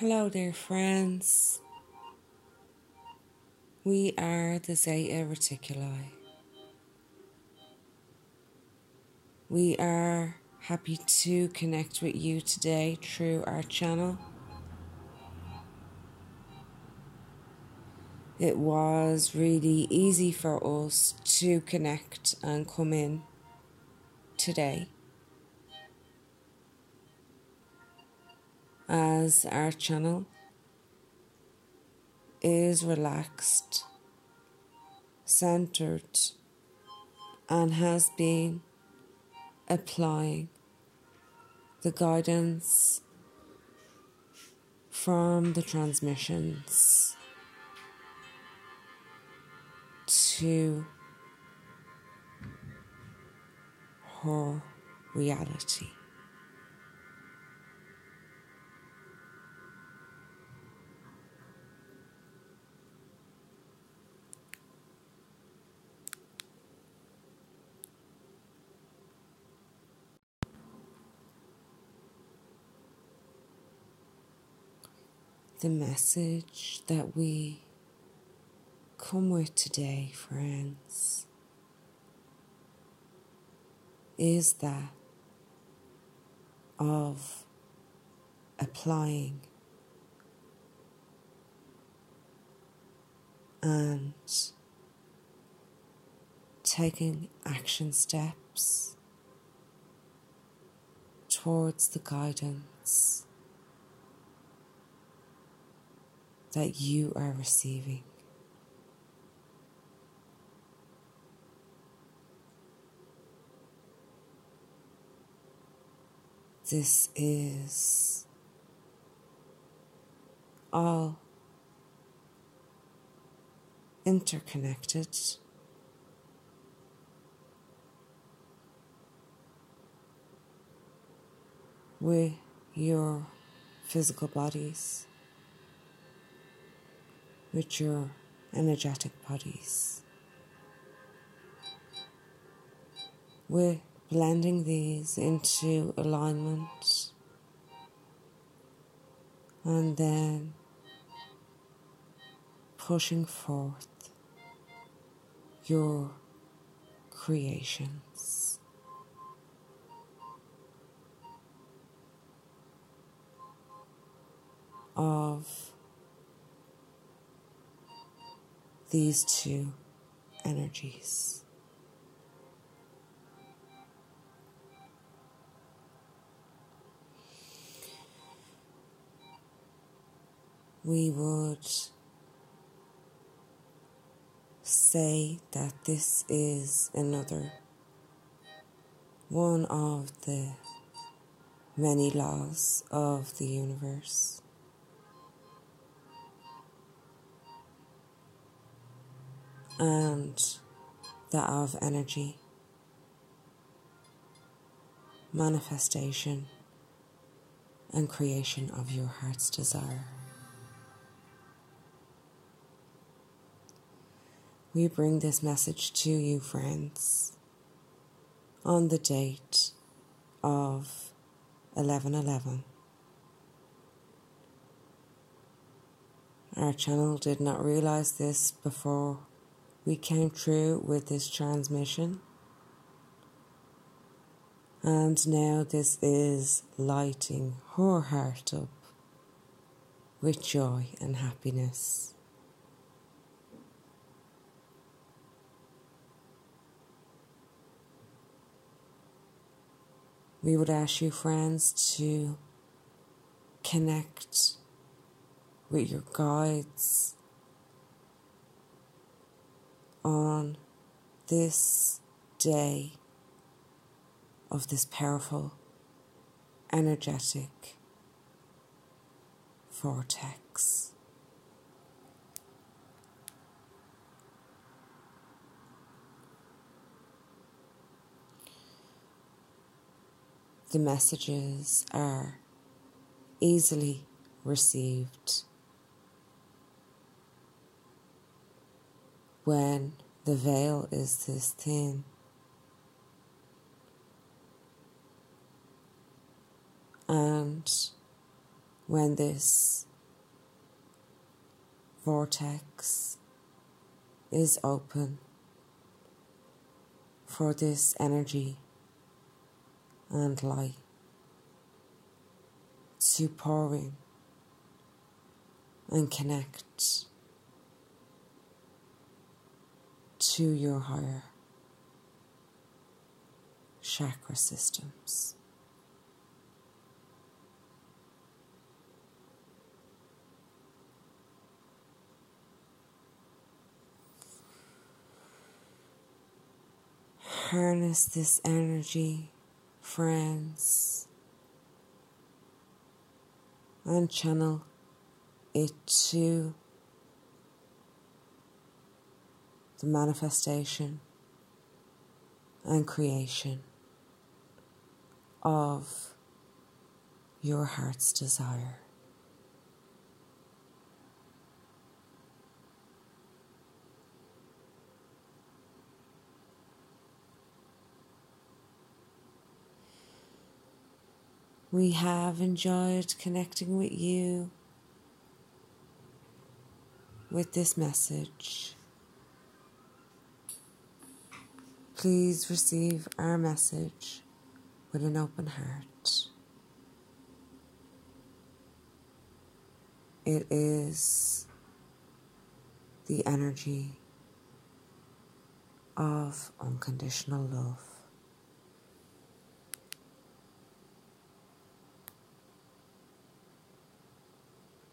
Hello there, friends. We are the Zeta Reticuli. We are happy to connect with you today through our channel. It was really easy for us to connect and come in today. As our channel is relaxed, centered, and has been applying the guidance from the transmissions to her reality. The message that we come with today, friends, is that of applying and taking action steps towards the guidance that you are receiving. This is all interconnected. With your physical bodies your energetic bodies. We're blending these into alignment and then pushing forth your creations. Of these two energies. We would say that this is another one of the many laws of the universe. And that of energy, manifestation, and creation of your heart's desire. We bring this message to you, friends, on the date of 1111. Our channel did not realize this before we came through with this transmission. And now this is lighting her heart up with joy and happiness. We would ask you, friends, to connect with your guides on this day of this powerful, energetic vortex. The messages are easily received when the veil is this thin. And when this vortex is open for this energy and light to pour in and connect your higher chakra systems. Harness this energy, friends, and channel it to the manifestation and creation of your heart's desire. We have enjoyed connecting with you with this message. Please receive our message with an open heart. It is the energy of unconditional love.